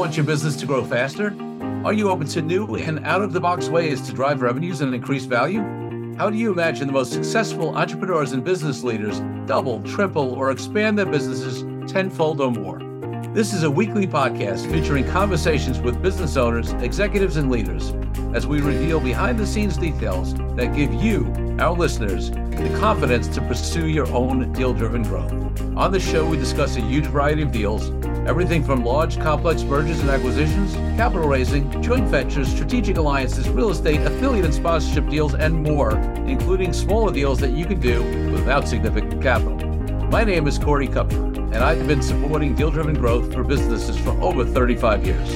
want your business to grow faster? Are you open to new and out of the box ways to drive revenues and increase value? How do you imagine the most successful entrepreneurs and business leaders double, triple, or expand their businesses tenfold or more? This is a weekly podcast featuring conversations with business owners, executives, and leaders as we reveal behind the scenes details that give you, our listeners, the confidence to pursue your own deal driven growth. On the show, we discuss a huge variety of deals everything from large, complex mergers and acquisitions, capital raising, joint ventures, strategic alliances, real estate, affiliate and sponsorship deals, and more, including smaller deals that you can do without significant capital. My name is Corey Kupfer and I've been supporting deal driven growth for businesses for over 35 years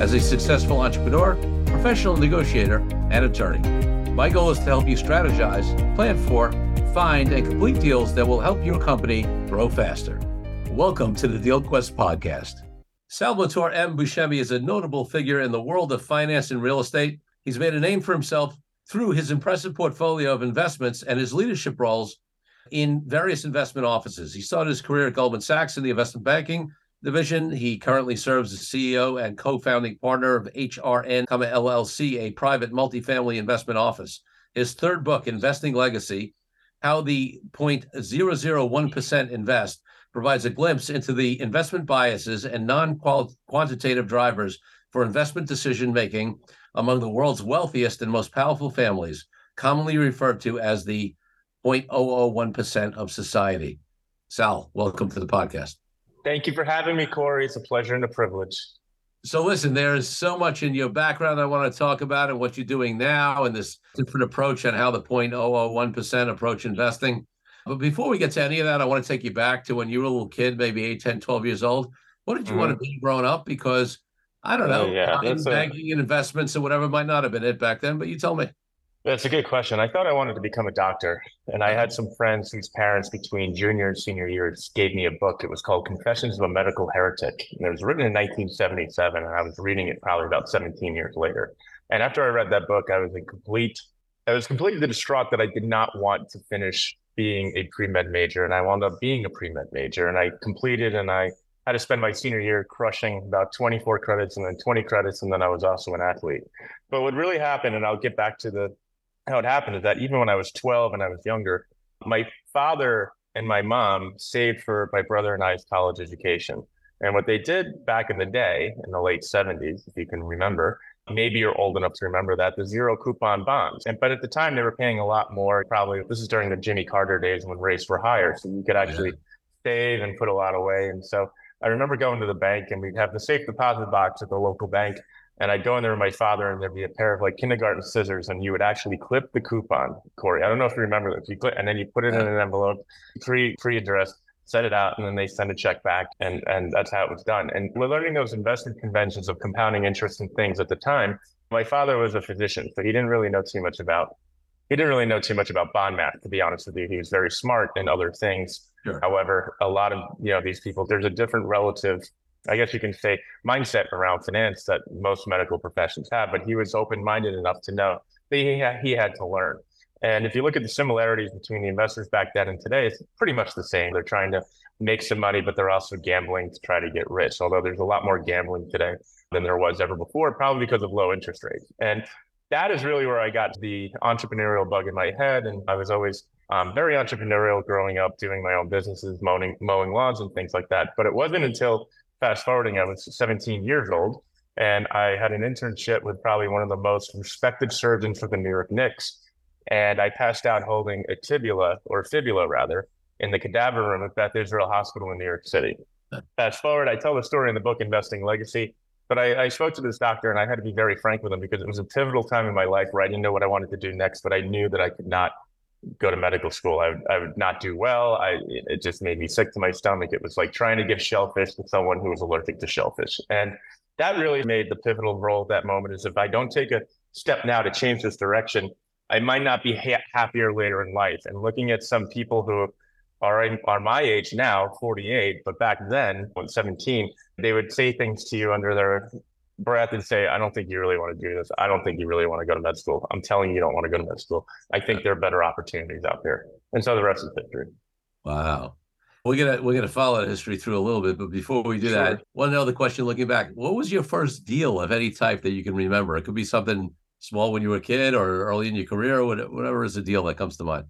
as a successful entrepreneur, professional negotiator, and attorney. My goal is to help you strategize, plan for, find, and complete deals that will help your company grow faster. Welcome to the DealQuest podcast. Salvatore M. Buscemi is a notable figure in the world of finance and real estate. He's made a name for himself through his impressive portfolio of investments and his leadership roles in various investment offices. He started his career at Goldman Sachs in the investment banking division. He currently serves as CEO and co-founding partner of HRN LLC, a private multifamily investment office. His third book, Investing Legacy, How the 0.001% Invest, provides a glimpse into the investment biases and non-quantitative drivers for investment decision making among the world's wealthiest and most powerful families, commonly referred to as the 0.001% of society. Sal, welcome to the podcast. Thank you for having me, Corey. It's a pleasure and a privilege. So, listen, there is so much in your background I want to talk about and what you're doing now and this different approach on how the 0.001% approach investing. But before we get to any of that, I want to take you back to when you were a little kid, maybe 8, 10, 12 years old. What did you mm-hmm. want to be growing up? Because I don't know, uh, yeah, banking a... and investments or whatever might not have been it back then, but you tell me. That's a good question. I thought I wanted to become a doctor, and I had some friends whose parents between junior and senior years gave me a book. It was called Confessions of a Medical Heretic, and it was written in 1977, and I was reading it probably about 17 years later. And after I read that book, I was in complete, I was completely distraught that I did not want to finish being a pre med major, and I wound up being a pre med major, and I completed, and I had to spend my senior year crushing about 24 credits and then 20 credits, and then I was also an athlete. But what really happened, and I'll get back to the how it happened is that even when I was 12 and I was younger, my father and my mom saved for my brother and I's college education. And what they did back in the day, in the late 70s, if you can remember, maybe you're old enough to remember that, the zero coupon bonds. And but at the time they were paying a lot more. Probably this is during the Jimmy Carter days when rates were higher. So you could actually yeah. save and put a lot away. And so I remember going to the bank and we'd have the safe deposit box at the local bank. And I'd go in there with my father, and there'd be a pair of like kindergarten scissors, and you would actually clip the coupon, Corey. I don't know if you remember this. You clip, and then you put it in an envelope, pre pre addressed, set it out, and then they send a check back, and and that's how it was done. And we're learning those investment conventions of compounding interest and things at the time. My father was a physician, so he didn't really know too much about he didn't really know too much about bond math, to be honest with you. He was very smart in other things. Sure. However, a lot of you know these people, there's a different relative I guess you can say mindset around finance that most medical professions have, but he was open minded enough to know that he had, he had to learn. And if you look at the similarities between the investors back then and today, it's pretty much the same. They're trying to make some money, but they're also gambling to try to get rich. Although there's a lot more gambling today than there was ever before, probably because of low interest rates. And that is really where I got the entrepreneurial bug in my head. And I was always um, very entrepreneurial growing up, doing my own businesses, mowing, mowing lawns and things like that. But it wasn't until fast forwarding, I was 17 years old and I had an internship with probably one of the most respected surgeons for the New York Knicks. And I passed out holding a tibula or fibula rather in the cadaver room at Beth Israel Hospital in New York City. Fast forward, I tell the story in the book Investing Legacy. But I, I, spoke to this doctor and I had to be very frank with him because it was a pivotal time in my life where I didn't know what I wanted to do next, but I knew that I could not go to medical school. I would, I would not do well. I it just made me sick to my stomach. It was like trying to give shellfish to someone who was allergic to shellfish, and that really made the pivotal role at that moment. Is if I don't take a step now to change this direction, I might not be ha- happier later in life. And looking at some people who are in, are my age now, 48, but back then, when 17, they would say things to you under their breath and say, I don't think you really want to do this. I don't think you really want to go to med school. I'm telling you, you don't want to go to med school. I think there are better opportunities out there. And so the rest is history. Wow. We're gonna we're gonna follow the history through a little bit, but before we do sure. that, one other question looking back, what was your first deal of any type that you can remember? It could be something small when you were a kid or early in your career, or whatever is the deal that comes to mind.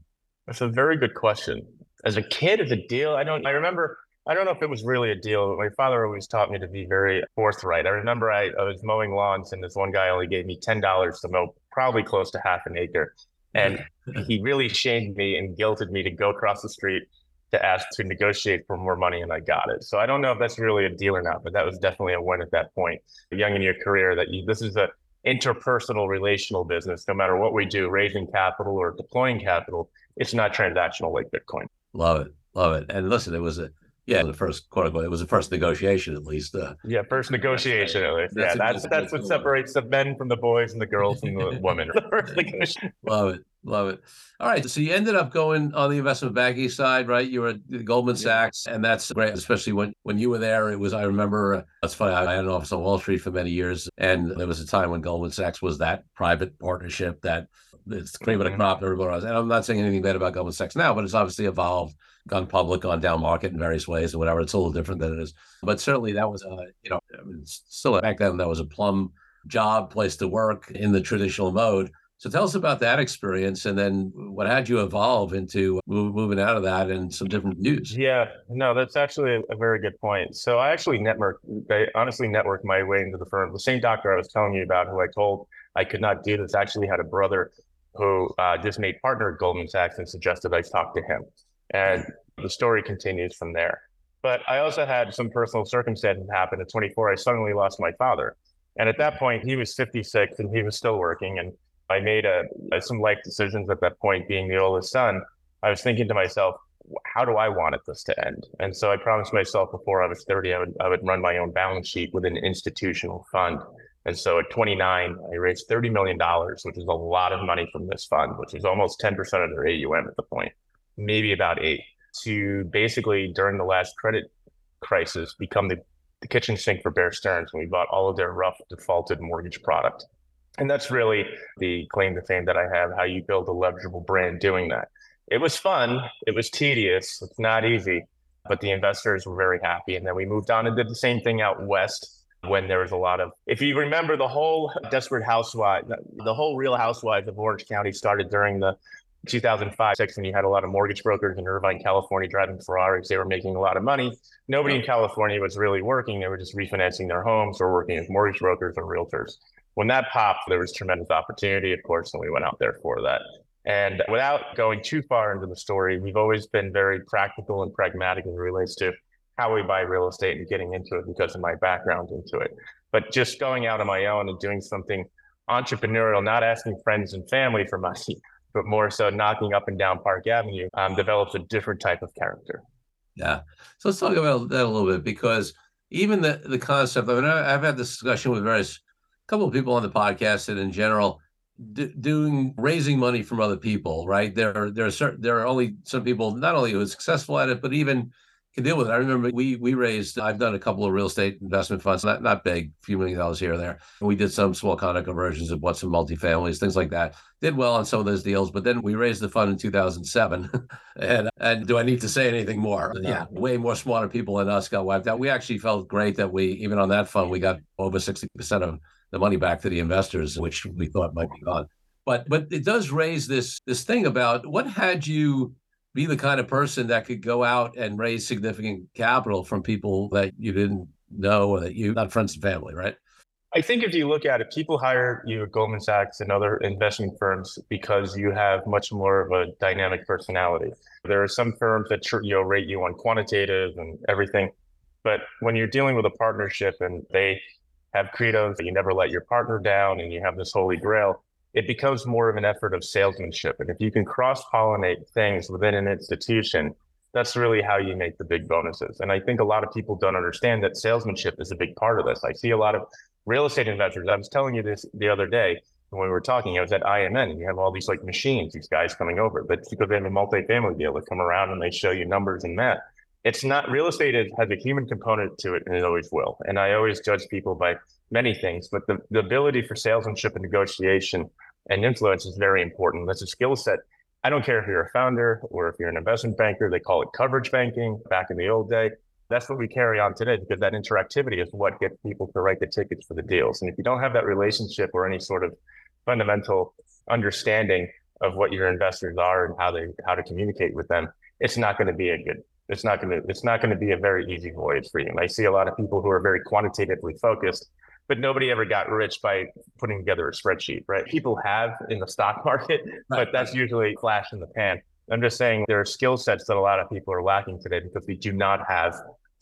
That's a very good question. As a kid, as a deal, I don't. I remember. I don't know if it was really a deal. My father always taught me to be very forthright. I remember I, I was mowing lawns, and this one guy only gave me ten dollars to mow probably close to half an acre, and he really shamed me and guilted me to go across the street to ask to negotiate for more money, and I got it. So I don't know if that's really a deal or not, but that was definitely a win at that point. Young in your career, that you, this is a interpersonal relational business. No matter what we do, raising capital or deploying capital, it's not transactional like Bitcoin. Love it, love it. And listen, it was a yeah, the first quote unquote, it was the first negotiation at least. Uh, yeah, first negotiation at least. That's yeah, that's that's, that's what separates the men from the boys and the girls from the women. the. Love it, love it. All right, so you ended up going on the investment banking side, right? You were at Goldman Sachs, and that's great, especially when when you were there. It was I remember. Uh, that's funny. I, I had an office on Wall Street for many years, and there was a time when Goldman Sachs was that private partnership that it's cream of the mm-hmm. crop. Everybody was, and I'm not saying anything bad about Goldman Sachs now, but it's obviously evolved gone public, gone down market in various ways or whatever. It's a little different than it is. But certainly that was a, you know, still back then that was a plum job, place to work in the traditional mode. So tell us about that experience and then what had you evolve into moving out of that and some different views. Yeah, no, that's actually a, a very good point. So I actually networked, I honestly networked my way into the firm. The same doctor I was telling you about who I told I could not do this actually had a brother who uh, just made partner at Goldman Sachs and suggested I talk to him. And the story continues from there. But I also had some personal circumstances happen at 24. I suddenly lost my father. And at that point, he was 56 and he was still working. And I made a, uh, some life decisions at that point, being the oldest son. I was thinking to myself, how do I want it this to end? And so I promised myself before I was 30, I would, I would run my own balance sheet with an institutional fund. And so at 29, I raised $30 million, which is a lot of money from this fund, which is almost 10% of their AUM at the point maybe about eight, to basically during the last credit crisis become the, the kitchen sink for Bear Stearns when we bought all of their rough defaulted mortgage product. And that's really the claim to fame that I have, how you build a leverageable brand doing that. It was fun. It was tedious. It's not easy, but the investors were very happy. And then we moved on and did the same thing out west when there was a lot of, if you remember the whole Desperate Housewives, the whole Real Housewives of Orange County started during the 2005, six, and you had a lot of mortgage brokers in Irvine, California, driving Ferraris. They were making a lot of money. Nobody in California was really working. They were just refinancing their homes or working as mortgage brokers or realtors. When that popped, there was tremendous opportunity, of course, and we went out there for that. And without going too far into the story, we've always been very practical and pragmatic in relates to how we buy real estate and getting into it because of my background into it. But just going out on my own and doing something entrepreneurial, not asking friends and family for money, but more so knocking up and down Park Avenue um, develops a different type of character. Yeah. So let's talk about that a little bit because even the the concept. I mean, I, have had this discussion with various couple of people on the podcast and in general. D- doing raising money from other people, right? There, there are certain, there are only some people not only who are successful at it, but even can deal with it. I remember we we raised. I've done a couple of real estate investment funds, not not big, a few million dollars here or there. We did some small condo conversions of what some multifamilies, things like that. Did well on some of those deals, but then we raised the fund in 2007. and and do I need to say anything more? Yeah, way more smarter people than us got wiped out. We actually felt great that we even on that fund we got over 60 percent of the money back to the investors, which we thought might be gone. But but it does raise this this thing about what had you be the kind of person that could go out and raise significant capital from people that you didn't know or that you not friends and family, right? I think if you look at it, people hire you at Goldman Sachs and other investment firms because you have much more of a dynamic personality. There are some firms that you know rate you on quantitative and everything, but when you're dealing with a partnership and they have credos, you never let your partner down, and you have this holy grail it becomes more of an effort of salesmanship. And if you can cross pollinate things within an institution, that's really how you make the big bonuses. And I think a lot of people don't understand that salesmanship is a big part of this. I see a lot of real estate investors. I was telling you this the other day when we were talking. I was at IMN and you have all these like machines, these guys coming over, but because they have a multifamily deal, they come around and they show you numbers and math. It's not real estate is, has a human component to it and it always will. And I always judge people by many things, but the, the ability for salesmanship and negotiation and influence is very important. That's a skill set. I don't care if you're a founder or if you're an investment banker, they call it coverage banking back in the old day. That's what we carry on today because that interactivity is what gets people to write the tickets for the deals. And if you don't have that relationship or any sort of fundamental understanding of what your investors are and how they how to communicate with them, it's not going to be a good it's not going to it's not going to be a very easy voyage for you. And I see a lot of people who are very quantitatively focused, but nobody ever got rich by putting together a spreadsheet, right? People have in the stock market, but that's usually flash in the pan. I'm just saying there are skill sets that a lot of people are lacking today because we do not have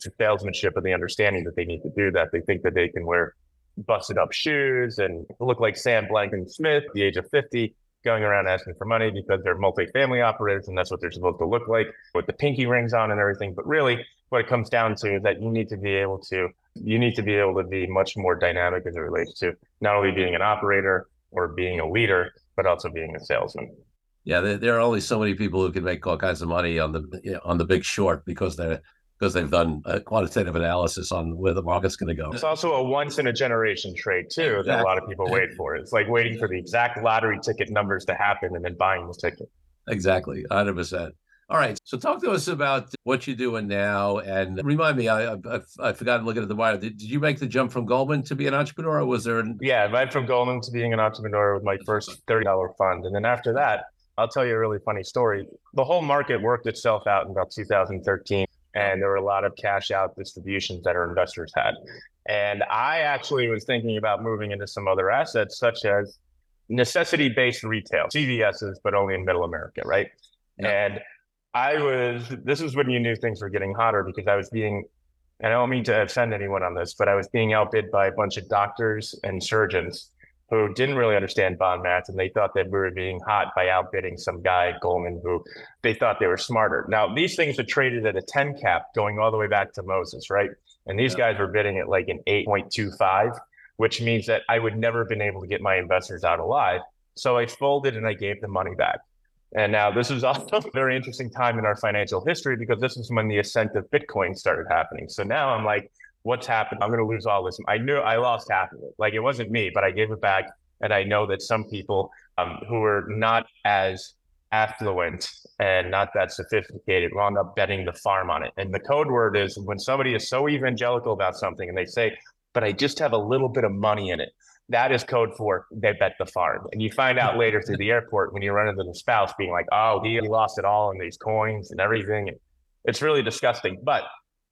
the salesmanship and the understanding that they need to do that. They think that they can wear busted up shoes and look like Sam Blanken Smith the age of 50 going around asking for money because they're multifamily operators and that's what they're supposed to look like with the pinky rings on and everything. But really, what it comes down to is that you need to be able to you need to be able to be much more dynamic as it relates to not only being an operator or being a leader, but also being a salesman. Yeah, there, are only so many people who can make all kinds of money on the you know, on the Big Short because they're because they've done a quantitative analysis on where the market's going to go. It's also a once in a generation trade too that a lot of people wait for. It's like waiting for the exact lottery ticket numbers to happen and then buying the ticket. Exactly, hundred percent. All right, so talk to us about what you're doing now, and remind me. I I, I forgot looking at the wire. Did, did you make the jump from Goldman to be an entrepreneur, or was there? An... Yeah, I went from Goldman to being an entrepreneur with my first thirty dollar fund, and then after that, I'll tell you a really funny story. The whole market worked itself out in about 2013 and there were a lot of cash out distributions that our investors had. And I actually was thinking about moving into some other assets, such as necessity based retail, CVS's, but only in middle America, right? Yeah. And I was, this is when you knew things were getting hotter because I was being, and I don't mean to offend anyone on this, but I was being outbid by a bunch of doctors and surgeons who didn't really understand bond math and they thought that we were being hot by outbidding some guy at Goldman who they thought they were smarter. Now, these things are traded at a 10 cap going all the way back to Moses, right? And these yeah. guys were bidding at like an 8.25, which means that I would never have been able to get my investors out alive. So I folded and I gave the money back. And now this is also a very interesting time in our financial history because this is when the ascent of Bitcoin started happening. So now I'm like, what's happened? I'm going to lose all this. I knew I lost half of it. Like it wasn't me, but I gave it back. And I know that some people um, who are not as affluent and not that sophisticated wound up betting the farm on it. And the code word is when somebody is so evangelical about something and they say, but I just have a little bit of money in it. That is code for they bet the farm. And you find out later through the airport when you run into the spouse being like, oh, he lost it all in these coins and everything. It's really disgusting. But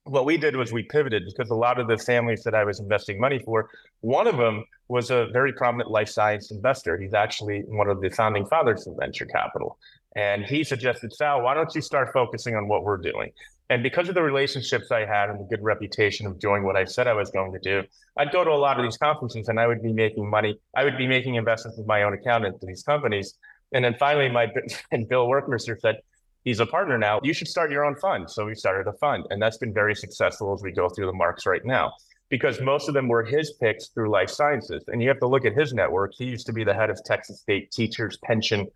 what we did was we pivoted because a lot of the families that I was investing money for, one of them was a very prominent life science investor. He's actually one of the founding fathers of venture capital. And he suggested, Sal, why don't you start focusing on what we're doing? And because of the relationships I had and the good reputation of doing what I said I was going to do, I'd go to a lot of these conferences and I would be making money. I would be making investments with my own account into these companies. And then finally, my friend Bill Workmeister said, he's a partner now. You should start your own fund. So we started a fund, and that's been very successful as we go through the marks right now. Because most of them were his picks through life sciences. And you have to look at his network. He used to be the head of Texas State Teachers Pension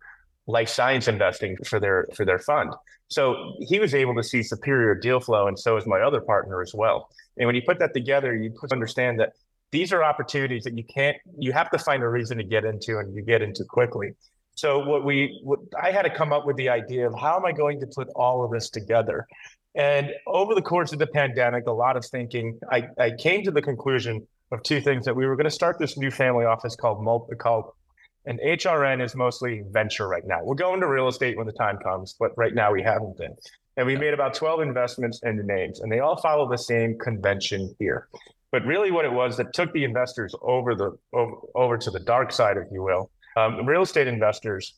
life science investing for their for their fund. So he was able to see superior deal flow, and so is my other partner as well. And when you put that together, you understand that these are opportunities that you can't you have to find a reason to get into and you get into quickly. So what we, what, I had to come up with the idea of how am I going to put all of this together? And over the course of the pandemic, a lot of thinking, I, I came to the conclusion of two things that we were going to start this new family office called multi, called and HRN is mostly venture right now. We'll go into real estate when the time comes, but right now we haven't been. And we made about 12 investments into names, and they all follow the same convention here. But really, what it was that took the investors over the over, over to the dark side, if you will, um, real estate investors,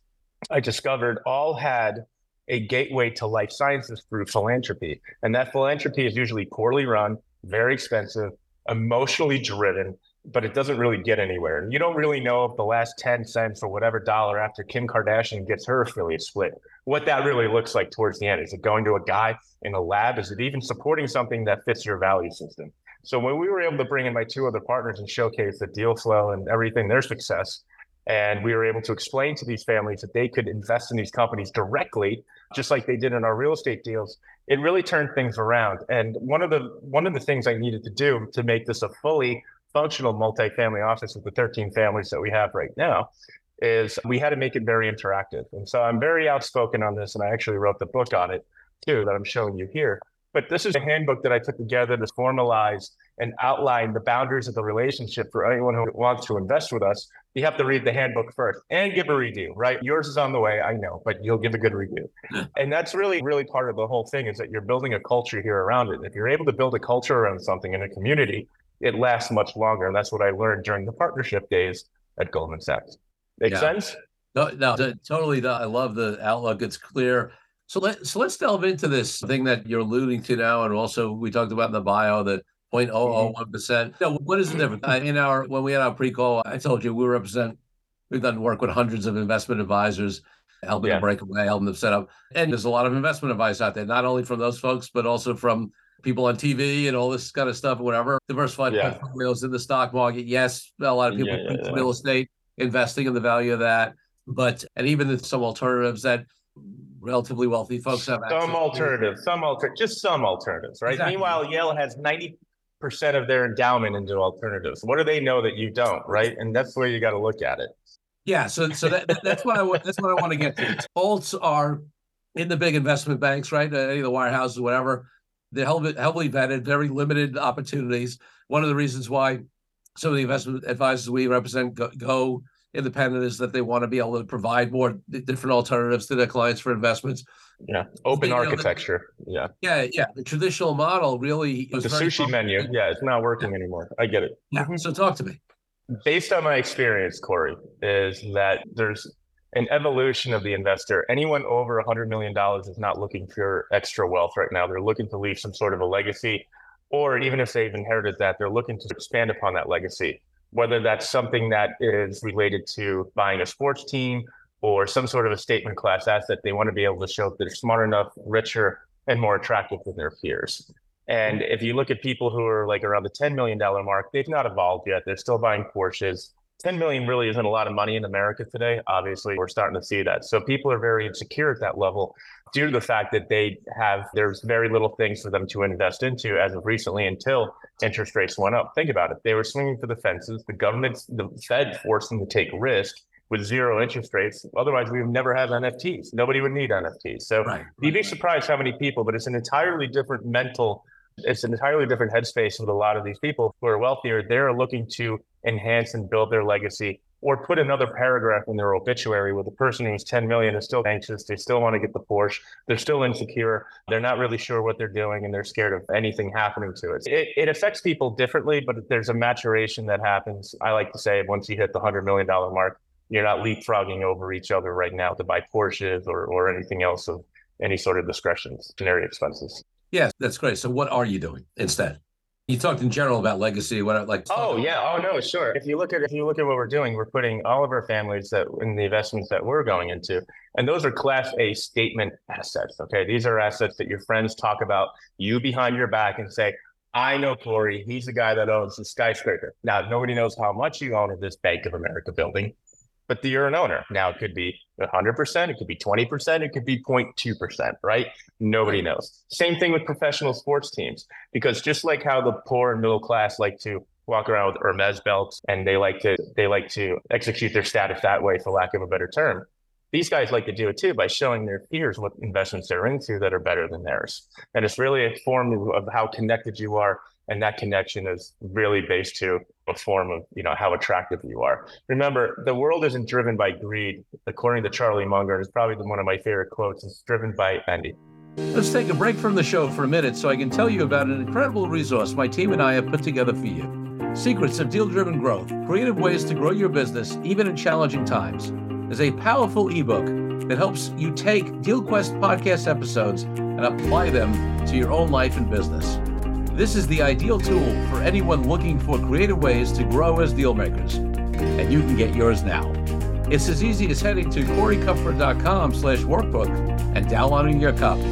I discovered, all had a gateway to life sciences through philanthropy. And that philanthropy is usually poorly run, very expensive, emotionally driven, but it doesn't really get anywhere. You don't really know if the last 10 cents or whatever dollar after Kim Kardashian gets her affiliate split, what that really looks like towards the end. Is it going to a guy in a lab? Is it even supporting something that fits your value system? So when we were able to bring in my two other partners and showcase the deal flow and everything, their success, and we were able to explain to these families that they could invest in these companies directly, just like they did in our real estate deals. It really turned things around. And one of the one of the things I needed to do to make this a fully functional multifamily office with the 13 families that we have right now is we had to make it very interactive. And so I'm very outspoken on this, and I actually wrote the book on it too that I'm showing you here. But this is a handbook that I put together to formalize and outline the boundaries of the relationship for anyone who wants to invest with us. You have to read the handbook first and give a review, right? Yours is on the way, I know, but you'll give a good review. and that's really, really part of the whole thing is that you're building a culture here around it. If you're able to build a culture around something in a community, it lasts much longer. And that's what I learned during the partnership days at Goldman Sachs. Make yeah. sense? No, no, totally. I love the outlook. It's clear. So let so let's delve into this thing that you're alluding to now, and also we talked about in the bio that 0.001 mm-hmm. percent. No, what is the difference? in our when we had our pre-call, I told you we represent. We've done work with hundreds of investment advisors, helping yeah. them break away, helping them set up. And there's a lot of investment advice out there, not only from those folks, but also from people on TV and all this kind of stuff, whatever. Diversified yeah. portfolios in the stock market. Yes, a lot of people yeah, yeah, real estate investing in the value of that. But and even some alternatives that relatively wealthy folks have some alternatives, some alter just some alternatives, right? Exactly. Meanwhile, Yale has 90 percent of their endowment into alternatives. What do they know that you don't, right? And that's where you got to look at it. Yeah, so so that, that's what I that's what I want to get to. Alts are in the big investment banks, right? Any of the wirehouses, whatever. They're heavily, heavily vetted, very limited opportunities. One of the reasons why some of the investment advisors we represent go independent is that they want to be able to provide more different alternatives to their clients for investments. Yeah, open architecture. Know, the, yeah, yeah, yeah. The traditional model really the sushi menu. Yeah, it's not working anymore. I get it. Yeah. Mm-hmm. So talk to me. Based on my experience, Corey, is that there's an evolution of the investor. Anyone over a hundred million dollars is not looking for extra wealth right now. They're looking to leave some sort of a legacy, or even if they've inherited that, they're looking to expand upon that legacy whether that's something that is related to buying a sports team or some sort of a statement class asset, they want to be able to show that they're smart enough, richer, and more attractive than their peers. And if you look at people who are like around the $10 million mark, they've not evolved yet. They're still buying Porsches. 10 million really isn't a lot of money in America today. Obviously, we're starting to see that. So people are very insecure at that level due to the fact that they have, there's very little things for them to invest into as of recently until interest rates went up. Think about it. They were swinging for the fences. The government, the Fed forced them to take risk with zero interest rates. Otherwise, we would never had NFTs. Nobody would need NFTs. So right, you'd be surprised how many people, but it's an entirely different mental, it's an entirely different headspace with a lot of these people who are wealthier. They're looking to enhance and build their legacy or put another paragraph in their obituary where the person who's 10 million is still anxious. They still want to get the Porsche. They're still insecure. They're not really sure what they're doing and they're scared of anything happening to it. It, it affects people differently, but there's a maturation that happens. I like to say once you hit the $100 million mark, you're not leapfrogging over each other right now to buy Porsches or, or anything else of any sort of discretionary expenses. Yes, that's great. So what are you doing instead? You talked in general about legacy. What I like? Oh yeah. Oh no. Sure. If you look at if you look at what we're doing, we're putting all of our families that in the investments that we're going into, and those are Class A statement assets. Okay, these are assets that your friends talk about you behind your back and say, I know Corey. He's the guy that owns the skyscraper. Now nobody knows how much you own of this Bank of America building, but you're an owner. Now it could be 100%, it could be 20%, it could be 0.2%, right? Nobody knows. Same thing with professional sports teams, because just like how the poor and middle class like to walk around with Hermes belts and they like to they like to execute their status that way, for lack of a better term. These guys like to do it too by showing their peers what investments they're into that are better than theirs. And it's really a form of how connected you are and that connection is really based to a form of you know how attractive you are. Remember the world isn't driven by greed. According to charlie munger it's probably one of my favorite quotes it's driven by envy. Let's take a break from the show for a minute so i can tell you about an incredible resource my team and i have put together for you. Secrets of deal driven growth creative ways to grow your business even in challenging times. Is a powerful ebook that helps you take dealquest podcast episodes and apply them to your own life and business this is the ideal tool for anyone looking for creative ways to grow as dealmakers, and you can get yours now. It's as easy as heading to coreykupfer.com slash workbook and downloading your copy.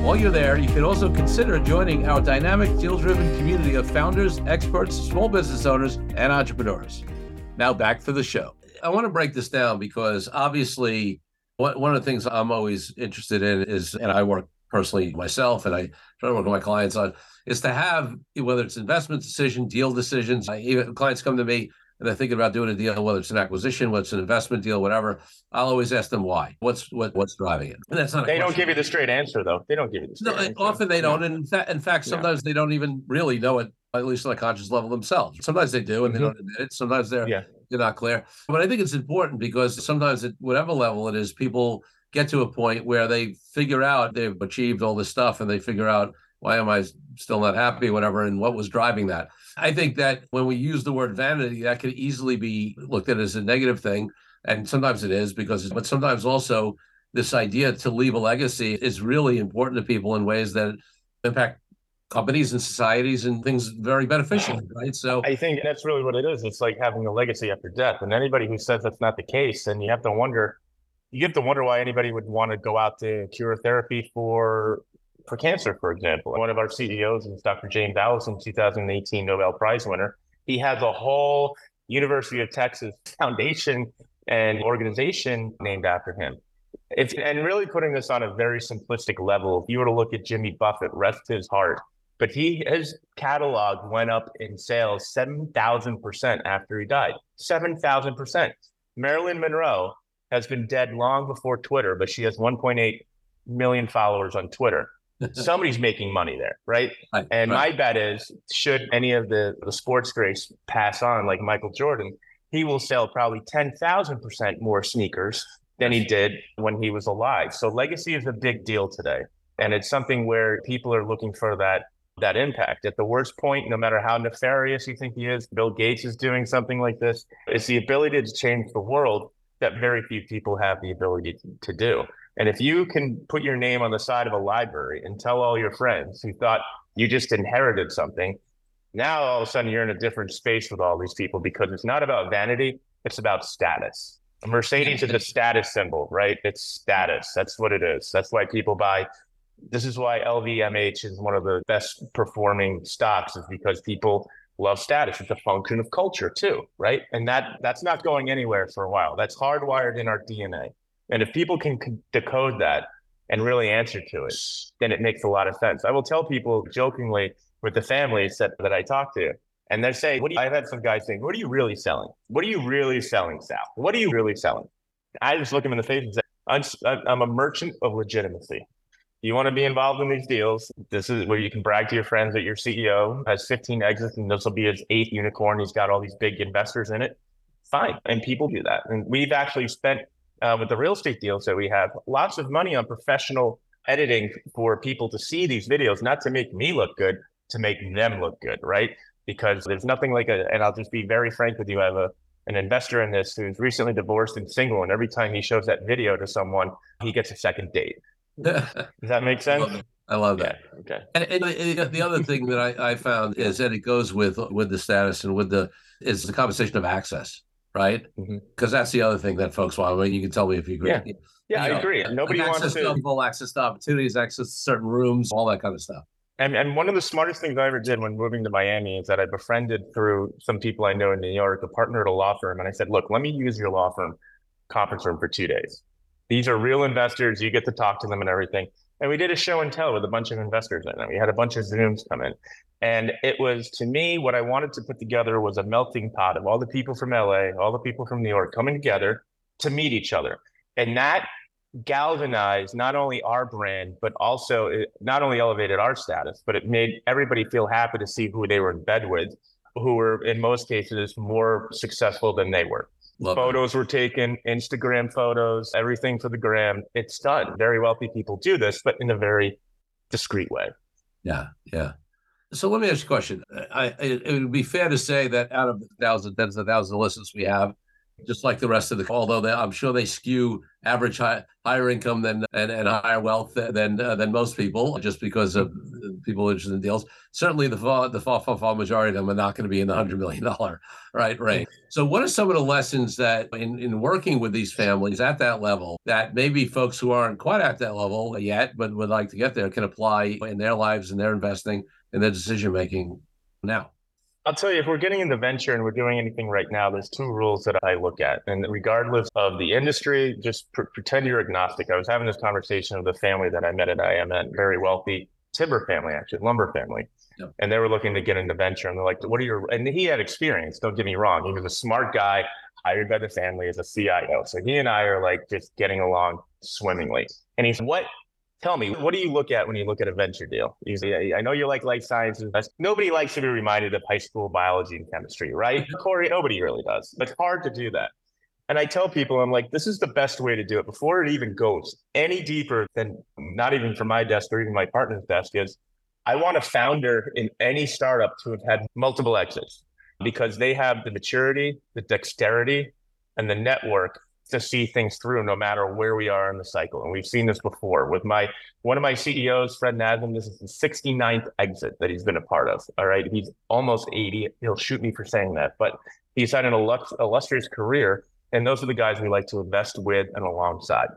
While you're there, you can also consider joining our dynamic deal-driven community of founders, experts, small business owners, and entrepreneurs. Now back to the show. I want to break this down because obviously one of the things I'm always interested in is, and I work personally myself, and I try to work with my clients on is to have whether it's investment decision, deal decisions. I, even clients come to me, and they're thinking about doing a deal, whether it's an acquisition, whether it's an investment deal, whatever, I'll always ask them why. What's what what's driving it? And that's not. They don't give you the straight answer, though. They don't give you the straight no, answer. Often they don't, and in fact, in fact, sometimes yeah. they don't even really know it, at least on a conscious level themselves. Sometimes they do, and mm-hmm. they don't admit it. Sometimes they're yeah. they're not clear. But I think it's important because sometimes at whatever level it is, people get to a point where they figure out they've achieved all this stuff, and they figure out why am I still not happy, whatever, and what was driving that. I think that when we use the word vanity, that could easily be looked at as a negative thing. And sometimes it is because, but sometimes also this idea to leave a legacy is really important to people in ways that impact companies and societies and things very beneficial, right? So I think that's really what it is. It's like having a legacy after death. And anybody who says that's not the case, then you have to wonder, you have to wonder why anybody would want to go out to cure therapy for for cancer, for example. One of our CEOs is Dr. James Allison, 2018 Nobel Prize winner. He has a whole University of Texas Foundation and organization named after him. If, and really putting this on a very simplistic level, if you were to look at Jimmy Buffett, rest his heart, but he his catalog went up in sales 7,000% after he died. 7,000%. Marilyn Monroe has been dead long before Twitter, but she has 1.8 million followers on Twitter somebody's making money there, right? right and right. my bet is, should any of the the sports greats pass on, like Michael Jordan, he will sell probably ten thousand percent more sneakers than he did when he was alive. So legacy is a big deal today, and it's something where people are looking for that that impact. At the worst point, no matter how nefarious you think he is, Bill Gates is doing something like this. It's the ability to change the world that very few people have the ability to do. And if you can put your name on the side of a library and tell all your friends who thought you just inherited something, now all of a sudden you're in a different space with all these people because it's not about vanity, it's about status. A Mercedes is a status symbol, right? It's status. That's what it is. That's why people buy. This is why LVMH is one of the best performing stocks, is because people love status. It's a function of culture too, right? And that that's not going anywhere for a while. That's hardwired in our DNA. And if people can decode that and really answer to it, then it makes a lot of sense. I will tell people jokingly with the families that, that I talk to, and they're saying, what do you, I've had some guys saying, what are you really selling? What are you really selling, Sal? What are you really selling? I just look them in the face and say, I'm, I'm a merchant of legitimacy. You want to be involved in these deals. This is where you can brag to your friends that your CEO has 15 exits and this will be his eighth unicorn. He's got all these big investors in it. Fine. And people do that. And we've actually spent uh, with the real estate deals that we have, lots of money on professional editing for people to see these videos, not to make me look good, to make them look good, right? Because there's nothing like a, and I'll just be very frank with you. I have a, an investor in this who's recently divorced and single, and every time he shows that video to someone, he gets a second date. Does that make sense? I love that. Yeah, okay. And, and, the other thing that I, I found is that it goes with with the status and with the is the conversation of access right? Because mm-hmm. that's the other thing that folks want. I mean, you can tell me if you agree. Yeah, yeah, I know, agree. Nobody wants to full access to opportunities, access to certain rooms, all that kind of stuff. And and one of the smartest things I ever did when moving to Miami is that I befriended through some people I know in New York, a partner at a law firm, and I said, "Look, let me use your law firm conference room for two days. These are real investors. You get to talk to them and everything." And we did a show and tell with a bunch of investors in it. We had a bunch of Zooms come in. And it was to me, what I wanted to put together was a melting pot of all the people from LA, all the people from New York coming together to meet each other. And that galvanized not only our brand, but also it not only elevated our status, but it made everybody feel happy to see who they were in bed with, who were in most cases more successful than they were. Love photos it. were taken, Instagram photos, everything for the gram. It's done. Very wealthy people do this, but in a very discreet way. Yeah, yeah. So let me ask you a question. I, it, it would be fair to say that out of the thousands, tens of thousands of listeners we have, just like the rest of the, although they, I'm sure they skew average high, higher income than and, and higher wealth than uh, than most people, just because of people interested in deals. Certainly, the far the far far, far majority of them are not going to be in the hundred million dollar right range. So, what are some of the lessons that in in working with these families at that level that maybe folks who aren't quite at that level yet, but would like to get there, can apply in their lives and their investing in their decision making now? I'll tell you, if we're getting into venture and we're doing anything right now, there's two rules that I look at. And regardless of the industry, just pr- pretend you're agnostic. I was having this conversation with a family that I met at IMN, very wealthy, timber family, actually, lumber family. Yep. And they were looking to get into venture. And they're like, what are your, and he had experience. Don't get me wrong. He was a smart guy, hired by the family as a CIO. So he and I are like just getting along swimmingly. And he said, what Tell me, what do you look at when you look at a venture deal? You I know you like life sciences. Nobody likes to be reminded of high school biology and chemistry, right? Mm-hmm. Corey, nobody really does. It's hard to do that. And I tell people, I'm like, this is the best way to do it before it even goes any deeper than not even from my desk or even my partner's desk is I want a founder in any startup to have had multiple exits because they have the maturity, the dexterity, and the network to see things through no matter where we are in the cycle. And we've seen this before with my one of my CEOs, Fred Nasm. This is the 69th exit that he's been a part of. All right. He's almost 80. He'll shoot me for saying that, but he's had an illustrious career. And those are the guys we like to invest with and alongside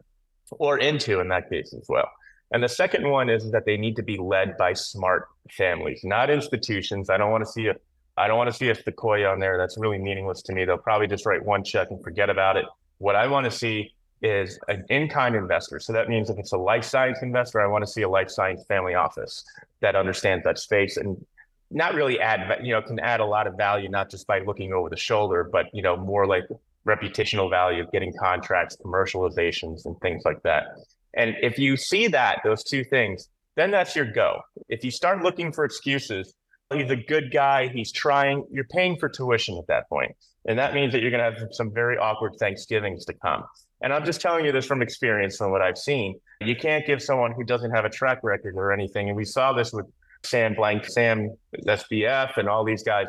or into in that case as well. And the second one is that they need to be led by smart families, not institutions. I don't want to see a I don't want to see a Sequoia on there. That's really meaningless to me. They'll probably just write one check and forget about it. What I want to see is an in-kind investor. So that means if it's a life science investor, I want to see a life science family office that understands that space and not really add, you know, can add a lot of value, not just by looking over the shoulder, but, you know, more like reputational value of getting contracts, commercializations and things like that. And if you see that, those two things, then that's your go. If you start looking for excuses, he's a good guy, he's trying, you're paying for tuition at that point. And that means that you're going to have some very awkward Thanksgivings to come. And I'm just telling you this from experience from what I've seen. You can't give someone who doesn't have a track record or anything. And we saw this with Sam Blank, Sam SBF, and all these guys.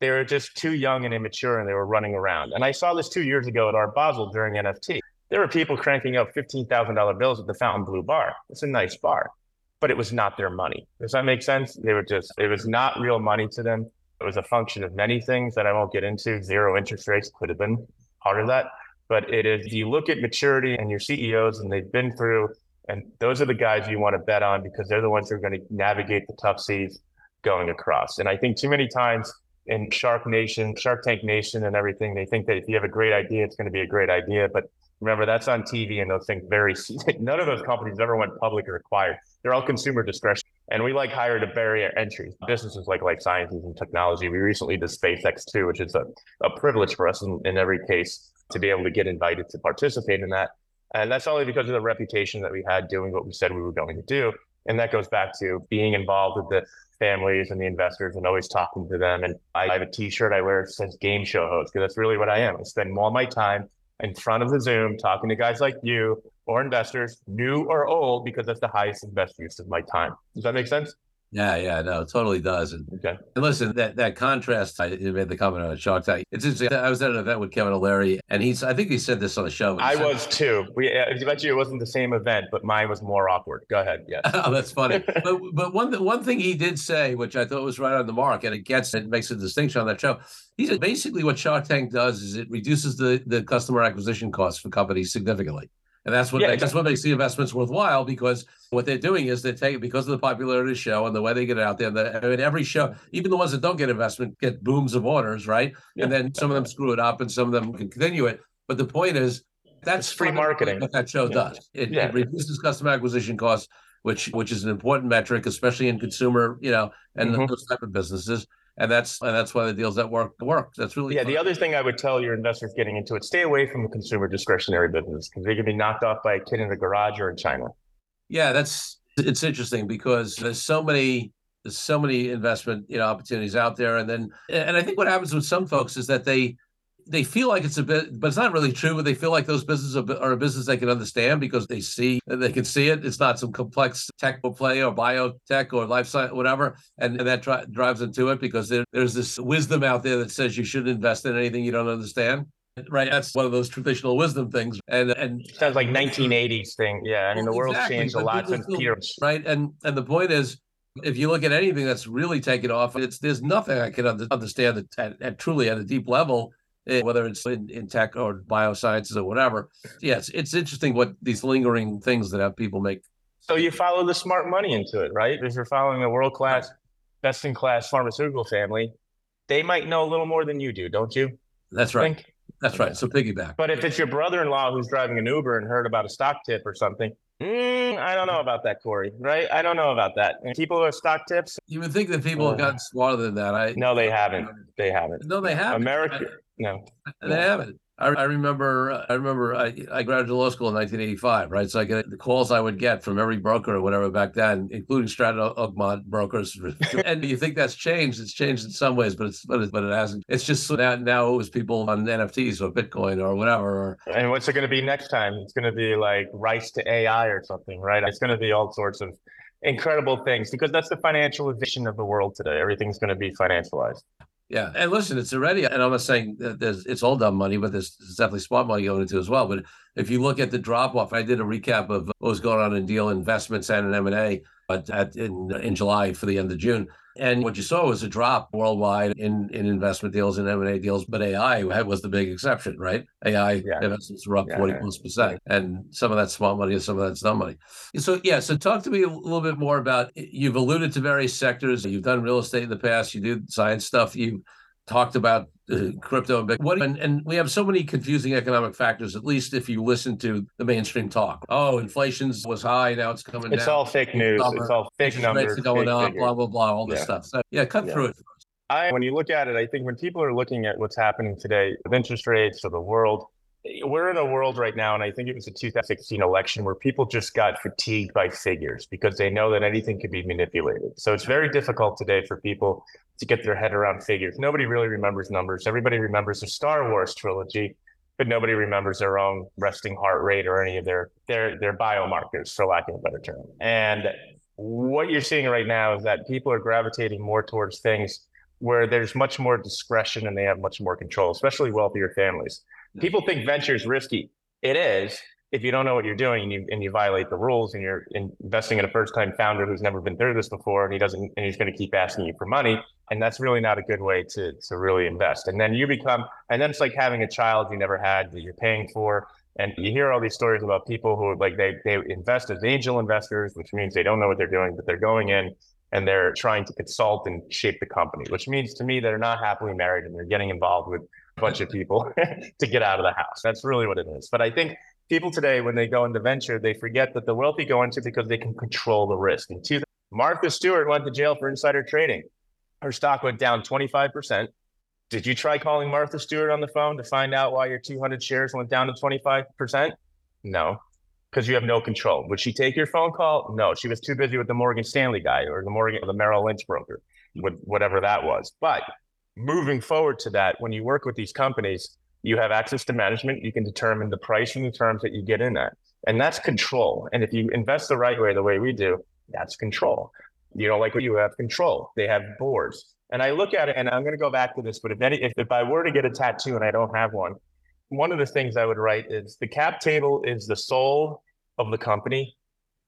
They were just too young and immature and they were running around. And I saw this two years ago at Art Basel during NFT. There were people cranking up $15,000 bills at the Fontainebleau bar. It's a nice bar, but it was not their money. Does that make sense? They were just, it was not real money to them. It was a function of many things that I won't get into. Zero interest rates could have been part of that. But it is, you look at maturity and your CEOs, and they've been through, and those are the guys you want to bet on because they're the ones who are going to navigate the tough seas going across. And I think too many times in Shark Nation, Shark Tank Nation, and everything, they think that if you have a great idea, it's going to be a great idea. But remember, that's on TV, and those things very, none of those companies ever went public or acquired. They're all consumer discretion. And we like hire to barrier entry. Businesses like life sciences and technology. We recently did SpaceX too, which is a, a privilege for us in, in every case to be able to get invited to participate in that. And that's only because of the reputation that we had doing what we said we were going to do. And that goes back to being involved with the families and the investors and always talking to them. And I have a t-shirt I wear that says game show host because that's really what I am. I spend all my time in front of the Zoom talking to guys like you or investors, new or old, because that's the highest and best use of my time. Does that make sense? Yeah, yeah, no, it totally does. And, okay. And listen, that that contrast, I made the comment on Shark Tank. It's interesting. I was at an event with Kevin O'Leary, and he's, I think he said this on the show. I said, was too. We, I bet you it wasn't the same event, but mine was more awkward. Go ahead. Yes. oh, that's funny. but but one one thing he did say, which I thought was right on the mark, and it gets it makes a distinction on that show. He said basically what Shark Tank does is it reduces the the customer acquisition costs for companies significantly. And that's what yeah, makes, that's what makes the investments worthwhile because what they're doing is they take because of the popularity of the show and the way they get it out there. The, I mean, every show, even the ones that don't get investment, get booms of orders, right? Yeah. And then some of them screw it up and some of them can continue it. But the point is, that's free marketing. What that show yeah. does. It, it, reduces customer acquisition costs, which which is an important metric, especially in consumer, you know, and mm-hmm. those type of businesses and that's and that's why the deals that work work. That's really yeah. Fun. The other thing I would tell your investors getting into it: stay away from the consumer discretionary business because they can be knocked off by a kid in the garage or in China. Yeah, that's it's interesting because there's so many there's so many investment you know opportunities out there, and then and I think what happens with some folks is that they they feel like it's a bit, but it's not really true. But they feel like those businesses are, are, a business they can understand because they see they can see it. It's not some complex tech play or biotech or life science, whatever, and, and that dri- drives into it because there, there's this wisdom out there that says you shouldn't invest in anything you don't understand. Right, that's one of those traditional wisdom things, and and sounds like 1980s thing. Yeah, I mean the world's exactly. changed a lot since Peter. Right, and and the point is, if you look at anything that's really taken off, it's there's nothing I can understand at, at truly at a deep level Eh, whether it's in, in tech or biosciences or whatever. Yes, it's interesting what these lingering things that have people make. So you follow the smart money into it, right? If you're following a world class, best in class pharmaceutical family, they might know a little more than you do, don't you? That's right. Think? That's right. So piggyback. But if it's your brother in law who's driving an Uber and heard about a stock tip or something, Mm, I don't know about that, Corey. Right? I don't know about that. People who have stock tips. You would think that people have gotten smarter than that. I no, they haven't. They haven't. No, they haven't. America. No, they haven't. I, I remember, I remember, I, I graduated law school in 1985, right? So I get the calls I would get from every broker or whatever back then, including Stratton Oakmont brokers. and you think that's changed? It's changed in some ways, but it's but it, but it hasn't. It's just so now now it was people on NFTs or Bitcoin or whatever. Or, and what's it going to be next time? It's going to be like rice to AI or something, right? It's going to be all sorts of incredible things because that's the financialization of the world today. Everything's going to be financialized. Yeah, and listen, it's already, and I'm not saying that there's it's all dumb money, but there's, there's definitely smart money going into as well. But if you look at the drop off, I did a recap of what was going on in deal investments and in M and A, but in in July for the end of June, and what you saw was a drop worldwide in in investment deals and M and A deals, but AI was the big exception, right? AI yeah. investments were up yeah, plus percent, and some of that's smart money and some of that's dumb money. So yeah, so talk to me a little bit more about. You've alluded to various sectors. You've done real estate in the past. You do science stuff. You talked about crypto and Bitcoin. What, and, and we have so many confusing economic factors, at least if you listen to the mainstream talk. Oh, inflation's was high, now it's coming down. it's down. all fake news. It's all fake numbers. Rates are going up, figures. blah, blah, blah, all this yeah. stuff. So yeah, cut yeah. through it. I, when you look at it, I think when people are looking at what's happening today with interest rates or the world, we're in a world right now, and I think it was the 2016 election where people just got fatigued by figures because they know that anything can be manipulated. So it's very difficult today for people to get their head around figures. Nobody really remembers numbers. Everybody remembers the Star Wars trilogy, but nobody remembers their own resting heart rate or any of their their their biomarkers, for lack of a better term. And what you're seeing right now is that people are gravitating more towards things where there's much more discretion and they have much more control, especially wealthier families. People think venture is risky. It is if you don't know what you're doing and you, and you violate the rules and you're investing in a first time founder who's never been through this before and he doesn't and he's going to keep asking you for money and that's really not a good way to to really invest. And then you become and then it's like having a child you never had that you're paying for. And you hear all these stories about people who like they they invest as angel investors which means they don't know what they're doing but they're going in and they're trying to consult and shape the company which means to me that they're not happily married and they're getting involved with bunch of people to get out of the house that's really what it is but i think people today, when they go into venture, they forget that the wealthy go into because they can control the risk. And two, Martha Stewart went to jail for insider trading. Her stock went down 25%. Did you try calling Martha Stewart on the phone to find out why your 200 shares went down to 25%? No, because you have no control. Would she take your phone call? No, she was too busy with the Morgan Stanley guy or the Morgan, the Merrill Lynch broker, with whatever that was. But moving forward to that, when you work with these companies, you have access to management. You can determine the price and the terms that you get in that. And that's control. And if you invest the right way, the way we do, that's control. You know, like you have control. They have boards. And I look at it and I'm going to go back to this, but if any, if, if I were to get a tattoo and I don't have one, one of the things I would write is the cap table is the soul of the company.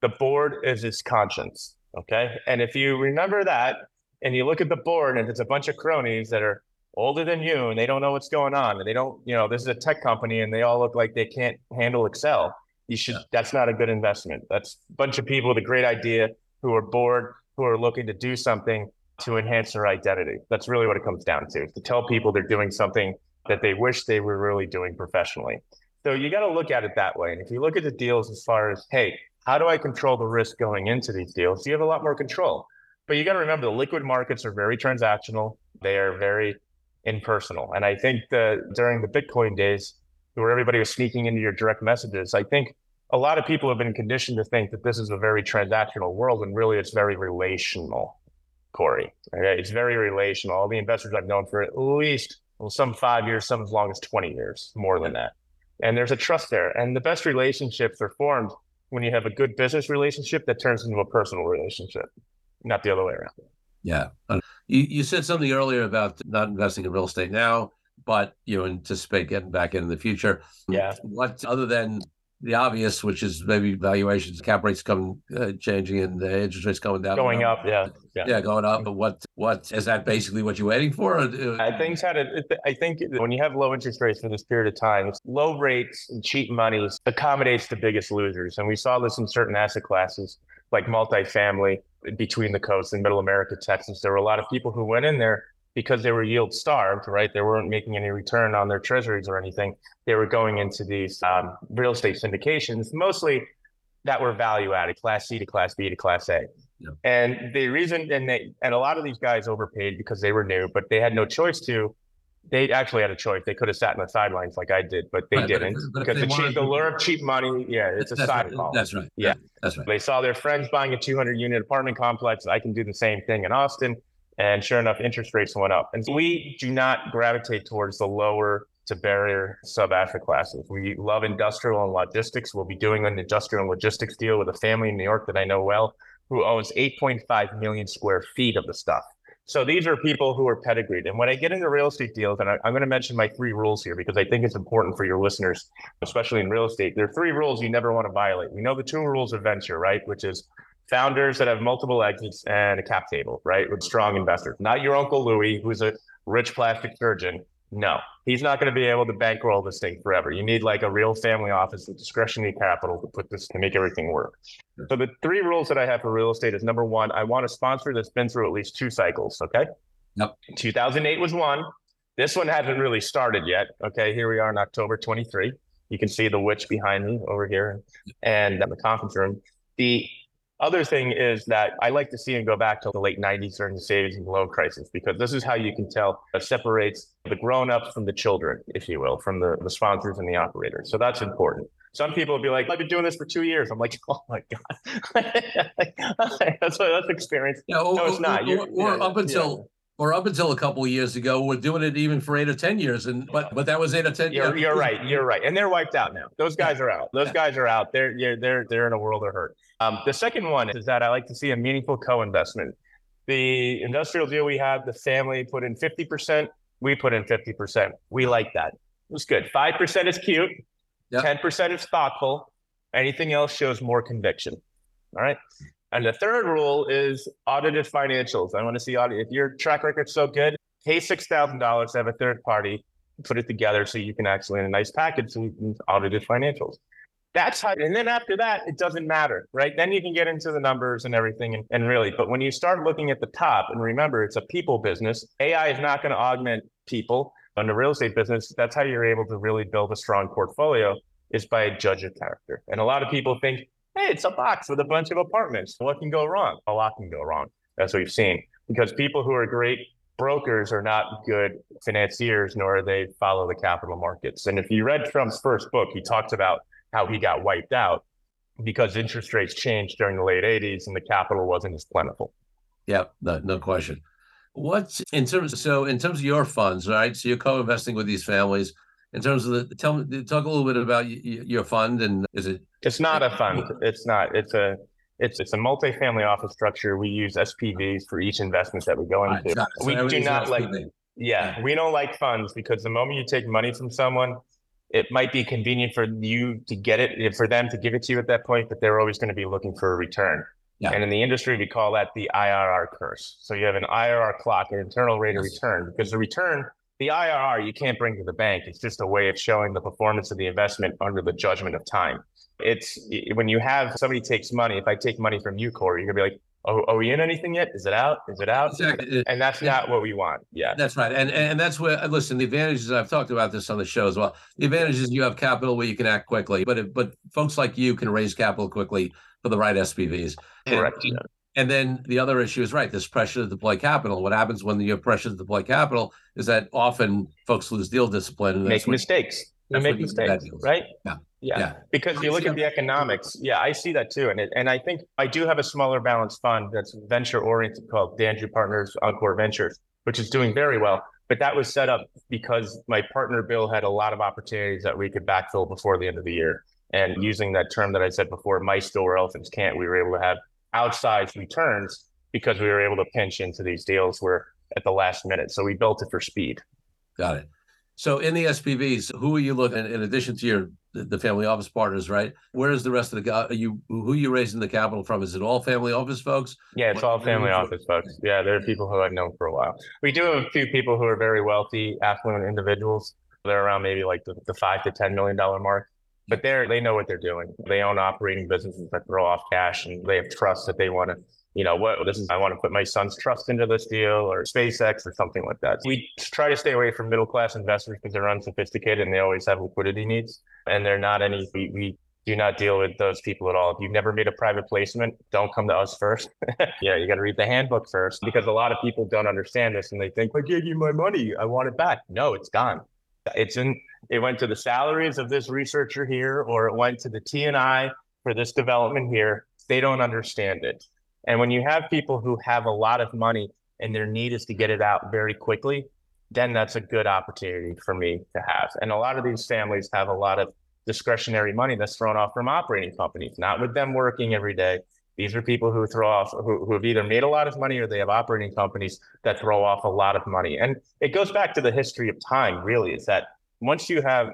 The board is its conscience. Okay. And if you remember that and you look at the board and it's a bunch of cronies that are older than you and they don't know what's going on and they don't you know this is a tech company and they all look like they can't handle excel. You should yeah. that's not a good investment. That's a bunch of people with a great idea who are bored who are looking to do something to enhance their identity. That's really what it comes down to to tell people they're doing something that they wish they were really doing professionally. So you got to look at it that way and if you look at the deals as far as hey how do i control the risk going into these deals? You have a lot more control but you got to remember the liquid markets are very transactional they are very impersonal. And I think that during the Bitcoin days, where everybody was sneaking into your direct messages, I think a lot of people have been conditioned to think that this is a very transactional world, and really it's very relational, Corey. Okay? It's very relational. All the investors I've known for at least well, some five years, some as long as 20 years, more than that. And there's a trust there. And the best relationships are formed when you have a good business relationship that turns into a personal relationship, not the other way around. Yeah. You, you said something earlier about not investing in real estate now, but you anticipate getting back in, in the future. Yeah. What other than the obvious, which is maybe valuations, cap rates coming uh, changing, and the interest rates going down, going up, yeah, yeah, yeah, going up. But what what is that basically what you're waiting for? Or, I think had a, I think when you have low interest rates for this period of time, low rates and cheap money accommodates the biggest losers, and we saw this in certain asset classes like multifamily between the coasts in middle America, Texas. There were a lot of people who went in there because they were yield starved, right? They weren't making any return on their treasuries or anything. They were going into these um, real estate syndications, mostly that were value added, class C to class B to class A. Yeah. And they reasoned, and they, and a lot of these guys overpaid because they were new, but they had no choice to. They actually had a choice. They could have sat in the sidelines like I did, but they Right, didn't but if because they the cheap, the lure of cheap money. Yeah, it's a side right. call. That's right. Yeah. That's right. They saw their friends buying a 200 unit apartment complex. I can do the same thing in Austin. And sure enough, interest rates went up. And we do not gravitate towards the lower to barrier sub asset classes. We love industrial and logistics. We'll be doing an industrial and logistics deal with a family in New York that I know well who owns 8.5 million square feet of the stuff. So these are people who are pedigreed. And when I get into real estate deals, and I, I'm going to mention my three rules here because I think it's important for your listeners, especially in real estate. There are three rules you never want to violate. We know the two rules of venture, right? Which is founders that have multiple exits and a cap table, right? With strong investors, not your Uncle Louis, who's a rich plastic surgeon. No, he's not going to be able to bankroll this thing forever. You need like a real family office with discretionary capital to put this to make everything work. Sure. So the three rules that I have for real estate is number one, I want a sponsor that's been through at least two cycles. Okay. Yep. 2008 was one. This one hasn't really started yet. Okay. Here we are in October 23. You can see the witch behind me over here and the conference room. The other thing is that I like to see and go back to the late 90s during the savings and loan crisis because this is how you can tell it separates the grown-ups from the children, if you will, from the, the sponsors and the operators. So that's important. Some people will be like, I've been doing this for two years. I'm like, oh my God. that's that's experience. Yeah, or, No, it's not. or- You're- or yeah, up until or up until a couple of years ago, we're doing it even for eight or ten years, and but but that was eight or ten. You're, yeah. you're right. You're right. And they're wiped out now. Those guys are out. Those guys are out. They're they're they're in a world of hurt. Um, the second one is that I like to see a meaningful co-investment. The industrial deal we had, the family put in 50%, we put in 50%. We like that. It was good. 5% is cute, Yeah. 10% is thoughtful. Anything else shows more conviction. All right. And the third rule is audited financials. I want to see audit. If your track record's so good, pay six thousand dollars to have a third party put it together so you can actually in a nice package so you can audited financials. That's how, and then after that, it doesn't matter, right? Then you can get into the numbers and everything and, and really, but when you start looking at the top and remember it's a people business, AI is not going to augment people. On the real estate business, that's how you're able to really build a strong portfolio is by a judge of character. And a lot of people think, hey, it's a box with a bunch of apartments. What can go wrong? A lot can go wrong. That's what we've seen because people who are great brokers are not good financiers, nor they follow the capital markets. And if you read Trump's first book, he talks about how he got wiped out because interest rates changed during the late 80s and the capital wasn't as plentiful. Yeah, no, no question. What's in terms? So in terms of your funds, right? So you're co-investing with these families. In terms of the, tell me, talk a little bit about y- y- your fund and is it? It's not a fund. It's not. It's a it's it's a multifamily office structure. We use SPVs for each investment that we go into. It. So we do not like SPV. Yeah, we don't like funds because the moment you take money from someone, it might be convenient for you to get it, for them to give it to you at that point, but they're always going to be looking for a return. Yeah. And in the industry, we call that the IRR curse. So you have an IRR clock, an internal rate of return, because the return, the IRR, you can't bring to the bank. It's just a way of showing the performance of the investment under the judgment of time. It's when you have somebody takes money. If I take money from you, Corey, you're gonna be like, "Oh, are we in anything yet? Is it out? Is it out?" Exactly. And that's Yeah. not what we want. Yeah. That's right. And and that's where listen, the advantages I've talked about this on the show as well. The advantages you have capital where you can act quickly, but if, but folks like you can raise capital quickly for the right SPVs. And- Correct. yeah. And then the other issue is right. this pressure to deploy capital. What happens when you're pressure to deploy capital is that often folks lose deal discipline. And make mistakes. They make when you do bad mistakes, right? Yeah. yeah. Yeah. Because you look at the economics. Yeah, I see that too. And it, and I think I do have a smaller balanced fund that's venture oriented called Dandrew Partners Encore Ventures, which is doing very well. But that was set up because my partner Bill had a lot of opportunities that we could backfill before the end of the year. And using that term that I said before, mice still where elephants can't, we were able to have outsized returns because we were able to pinch into these deals where at the last minute. So we built it for speed. Got it. So in the SPVs, who are you looking in addition to your the family office partners, right? Where is the rest of the guy? Are you who are you raising the capital from? Is it all family office folks? Yeah, it's What- all family office folks. Yeah, there are people who I've known for a while. We do have a few people who are very wealthy, affluent individuals. They're around maybe like the, the five to ten million dollar mark. But they're they know what they're doing. They own operating businesses that throw off cash and they have trust that they want to, you know, what this is I want to put my son's trust into this deal or SpaceX or something like that. We try to stay away from middle class investors because they're unsophisticated and they always have liquidity needs. And they're not any we, we do not deal with those people at all. If you've never made a private placement, don't come to us first. yeah, you got to read the handbook first because a lot of people don't understand this and they think, I gave you my money. I want it back. No, it's gone. It's in, it went to the salaries of this researcher here, or it went to the T&I for this development here. They don't understand it. And when you have people who have a lot of money and their need is to get it out very quickly, then that's a good opportunity for me to have. And a lot of these families have a lot of discretionary money that's thrown off from operating companies, not with them working every day. These are people who throw off, who, who have either made a lot of money or they have operating companies that throw off a lot of money. And it goes back to the history of time, really, is that once you have,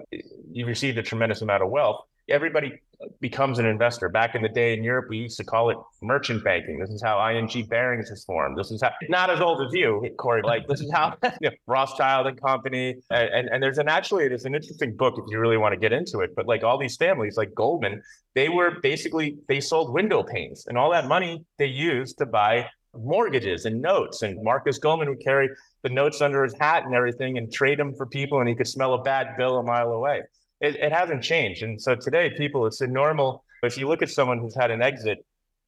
you received a tremendous amount of wealth, everybody becomes an investor. Back in the day in Europe, we used to call it merchant banking. This is how ING Barings is formed. This is how, not as old as you, Corey, like this is how you know, Rothschild and Company. And, and, and there's an actually, there's an interesting book if you really want to get into it. But like all these families, like Goldman, they were basically, they sold window panes and all that money they used to buy mortgages and notes. And Marcus Goldman would carry the notes under his hat and everything and trade them for people and he could smell a bad bill a mile away it, it hasn't changed. And so today, people, it's a normal. But if you look at someone who's had an exit,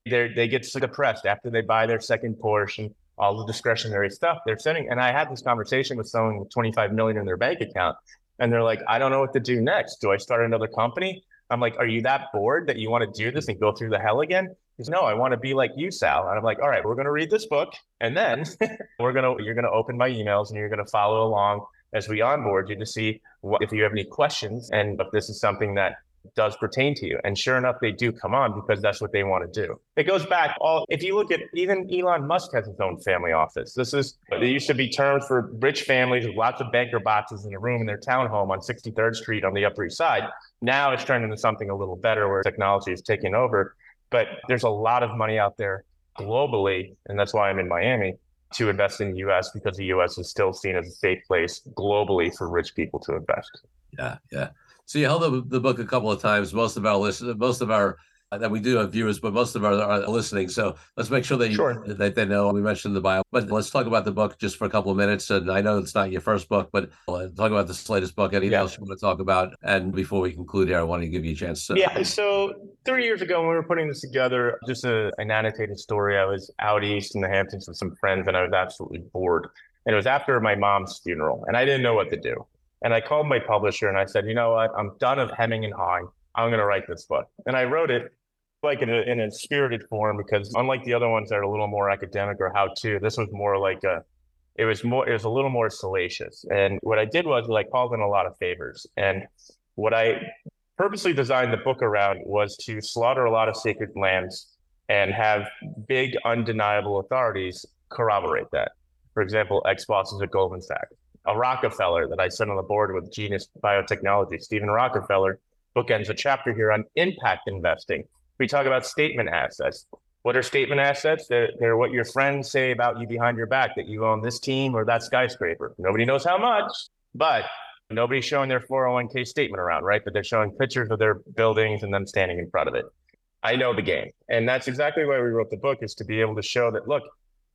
they they get so depressed after they buy their second Porsche and all the discretionary stuff they're sending. And I had this conversation with someone with 25 million in their bank account, and they're like, I don't know what to do next. Do I start another company? I'm like, are you that bored that you want to do this and go through the hell again? He's no, I want to be like you, Sal. And I'm like, all right, we're going to read this book, and then we're gonna you're gonna open my emails and you're gonna follow along as we onboard you to see what, if you have any questions and if this is something that does pertain to you. And sure enough, they do come on because that's what they want to do. It goes back all, if you look at even Elon Musk has his own family office. This is, there used to be terms for rich families with lots of banker boxes in a room in their townhome on 63rd Street on the Upper East Side. Now it's turned into something a little better where technology is taking over. But there's a lot of money out there globally. And that's why I'm in Miami to invest in the US because the US is still seen as a safe place globally for rich people to invest. Yeah, yeah. So you held up the book a couple of times. Most of our listeners, most of our Uh, that we do have viewers, but most of our are listening. So let's make sure that you, sure. that they know we mentioned the bio. But let's talk about the book just for a couple of minutes. And I know it's not your first book, but uh, talk about this latest book. Anything yeah. else you want to talk about? And before we conclude here, I want to give you a chance. To- yeah. So three years ago, when we were putting this together, just a, an annotated story. I was out east in the Hamptons with some friends, and I was absolutely bored. And it was after my mom's funeral, and I didn't know what to do. And I called my publisher and I said, you know what? I'm done of hemming and hawing. I'm going to write this book. And I wrote it like in a, in a spirited form because unlike the other ones that are a little more academic or how to, this was more like a, it was more, it was a little more salacious. And what I did was like called in a lot of favors. And what I purposely designed the book around was to slaughter a lot of sacred lambs and have big undeniable authorities corroborate that. For example, ex-bosses at Goldman Sachs, a Rockefeller that I sent on the board with Genius Biotechnology, Stephen Rockefeller, bookends a chapter here on impact investing we talk about statement assets. What are statement assets? They're, they're what your friends say about you behind your back that you own this team or that skyscraper. Nobody knows how much, but nobody's showing their 401k statement around, right? But they're showing pictures of their buildings and them standing in front of it. I know the game. And that's exactly why we wrote the book is to be able to show that, look,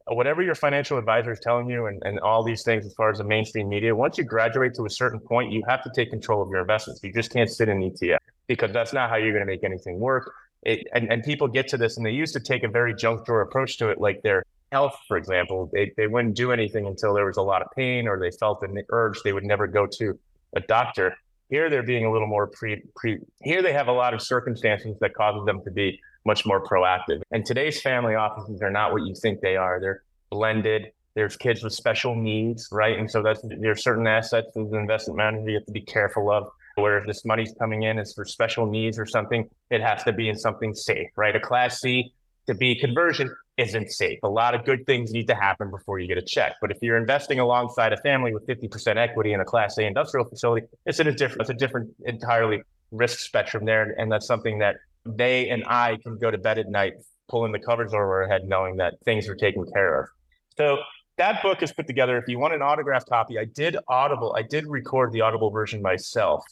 whatever your financial advisor is telling you and, and all these things as far as the mainstream media, once you graduate to a certain point, you have to take control of your investments. You just can't sit in ETF because that's not how you're going to make anything work. It, and, and people get to this and they used to take a very junk drawer approach to it, like their health, for example. They, they wouldn't do anything until there was a lot of pain or they felt an urge. They would never go to a doctor. Here they're being a little more pre pre. Here they have a lot of circumstances that causes them to be much more proactive. And today's family offices are not what you think they are. They're blended. There's kids with special needs, right? And so that's there's certain assets as an investment manager you have to be careful of where if this money's coming in is for special needs or something, it has to be in something safe, right? A class C to B conversion isn't safe. A lot of good things need to happen before you get a check. But if you're investing alongside a family with 50% equity in a class A industrial facility, it's in a different, it's a different entirely risk spectrum there. And that's something that they and I can go to bed at night, pulling the covers over our head, knowing that things are taken care of. So that book is put together. If you want an autographed copy, I did Audible, I did record the Audible version myself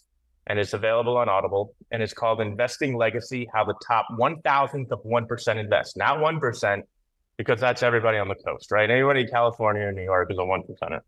and it's available on Audible. And it's called Investing Legacy How the Top 1000th of 1% Invest. Not 1%, because that's everybody on the coast, right? Anybody in California or New York is a 1%er.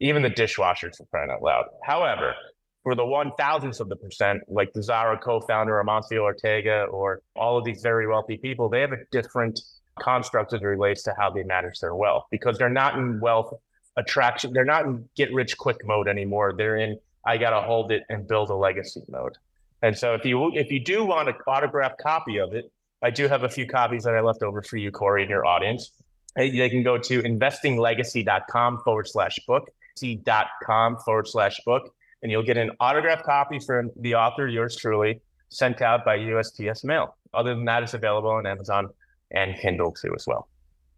Even the dishwashers are crying out loud. However, For the one thousandth of the percent, like the Zara co-founder Amancio Ortega or all of these very wealthy people, they have a different construct as it relates to how they manage their wealth because they're not in wealth attraction. They're not in get rich quick mode anymore. They're in I got to hold it and build a legacy mode. And so if you if you do want an autographed copy of it, I do have a few copies that I left over for you, Corey, and your audience. They can go to investinglegacy.com forward slash book, c.com forward slash book, and you'll get an autographed copy from the author, yours truly, sent out by USPS mail. Other than that, it's available on Amazon and Kindle too as well.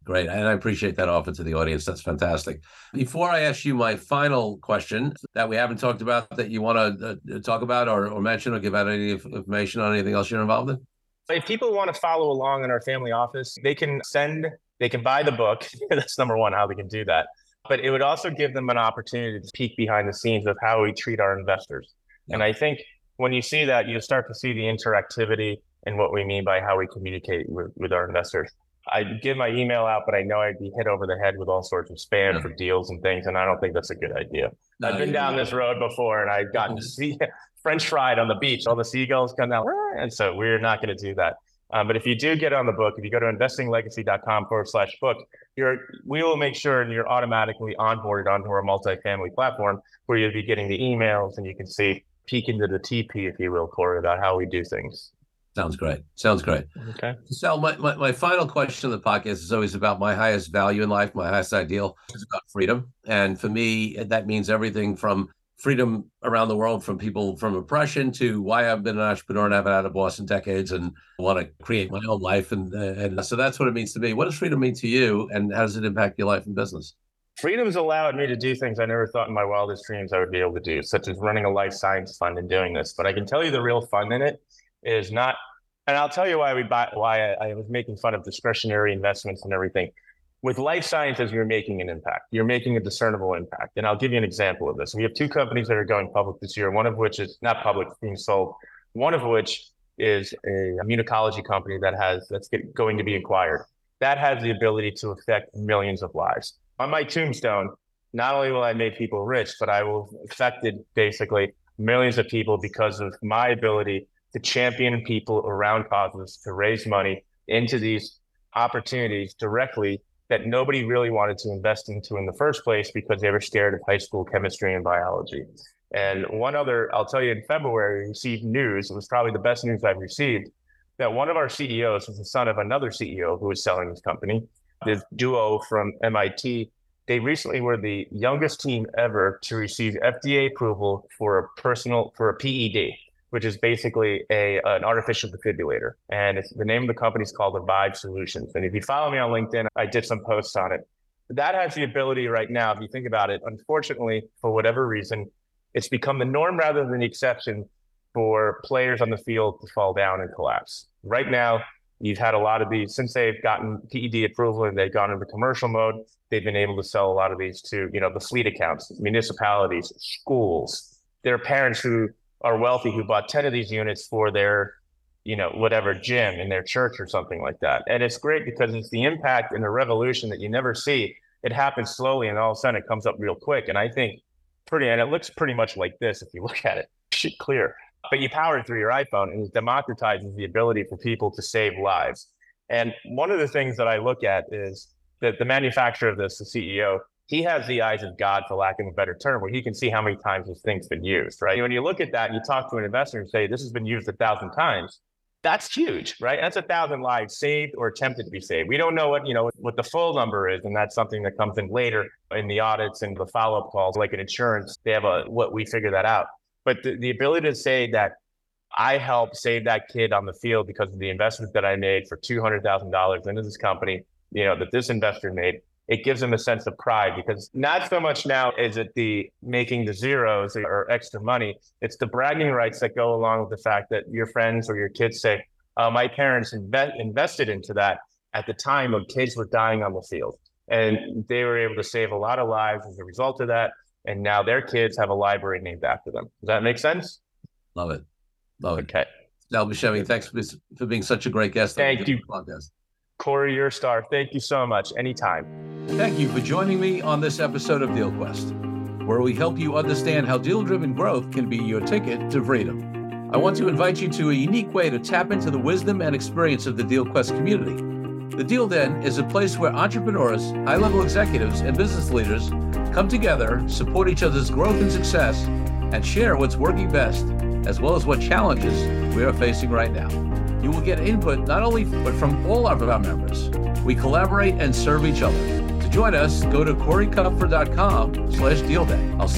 Great. And I appreciate that offer to the audience. That's fantastic. Before I ask you my final question that we haven't talked about that you want to uh, talk about or, or mention or give out any information on anything else you're involved in? If people want to follow along in our family office, they can send, they can buy the book. That's number one, how they can do that. But it would also give them an opportunity to peek behind the scenes of how we treat our investors. Yeah. And I think when you see that, you start to see the interactivity and what we mean by how we communicate with, with our investors. I give my email out, but I know I'd be hit over the head with all sorts of spam yeah. for deals and things, and I don't think that's a good idea. No, I've been down this road before, and I've gotten to see French fried on the beach. All the seagulls come out, and so we're not going to do that. Um, but if you do get on the book, if you go to investinglegacy.com forward slash book, you're, we will make sure you're automatically onboarded onto our multifamily platform where you'll be getting the emails and you can see, peek into the TP, if you will, Corey, about how we do things. Sounds great. Sounds great. Okay. So my, my, my final question of the podcast is always about my highest value in life, my highest ideal is about freedom. And for me, that means everything from freedom around the world from people from oppression to why I've been an entrepreneur and I've been out of Boston decades and want to create my own life. And, and uh, so that's what it means to me. What does freedom mean to you and how does it impact your life and business? Freedom's allowed me to do things I never thought in my wildest dreams I would be able to do, such as running a life science fund and doing this. But I can tell you the real fun in it is not, and I'll tell you why we buy, why I, was making fun of discretionary investments and everything. With life sciences, you're making an impact. You're making a discernible impact. And I'll give you an example of this. We have two companies that are going public this year. One of which is not public, being sold. One of which is a immunology company that has that's get, going to be acquired. That has the ability to affect millions of lives. On my tombstone, not only will I make people rich, but I will affected basically millions of people because of my ability to champion people around causes to raise money into these opportunities directly that nobody really wanted to invest into in the first place because they were scared of high school chemistry and biology. And one other, I'll tell you, in February, we received news. It was probably the best news I've received that one of our CEOs was the son of another CEO who was selling his company. This duo from MIT, they recently were the youngest team ever to receive FDA approval for a personal for a AED, which is basically a an artificial defibrillator. And the name of the company is called Avive Solutions. And if you follow me on LinkedIn, I did some posts on it. That has the ability right now, if you think about it, unfortunately, for whatever reason, it's become the norm rather than the exception for players on the field to fall down and collapse. Right now, you've had a lot of these since they've gotten PED approval and they've gone into commercial mode. They've been able to sell a lot of these to you know the fleet accounts, municipalities, schools. Their parents who are wealthy who bought 10 of these units for their you know whatever gym in their church or something like that. And it's great because it's the impact and the revolution that you never see. It happens slowly and all of a sudden it comes up real quick. And i think pretty and it looks pretty much like this if you look at it shit clear. But you power it through your iphone and it democratizes the ability for people to save lives. And one of the things that i look at is that the manufacturer of this the ceo he has the eyes of God, for lack of a better term, where he can see how many times this thing's been used, right? When you look at that and you talk to an investor and say, this has been used a thousand times, that's huge, right? That's a thousand lives saved or attempted to be saved. We don't know what, you know, what the full number is. And that's something that comes in later in the audits and the follow-up calls, like an insurance, they have a, what we figure that out. But the, the ability to say that I helped save that kid on the field because of the investment that I made for $200,000 into this company, you know, that this investor made, it gives them a sense of pride because not so much now is it the making the zeros or extra money. It's the bragging rights that go along with the fact that your friends or your kids say, uh, my parents inve- invested into that at the time when kids were dying on the field. And they were able to save a lot of lives as a result of that. And now their kids have a library named after them. Does that make sense? Love it. Love it. Okay. Sal Buscemi, thanks for, for being such a great guest. Thank you. Podcast. Corey, you're a star. Thank you so much. Anytime. Thank you for joining me on this episode of DealQuest. where we help you understand how deal driven growth can be your ticket to freedom. I want to invite you to a unique way to tap into the wisdom and experience of the DealQuest community. The Deal Den is a place where entrepreneurs, high level executives, and business leaders come together, support each other's growth and success, and share what's working best, as well as what challenges we are facing right now. You will get input not only but from all of our members. We collaborate and serve each other. To join us, go to coreykupfer.com slash deal day. I'll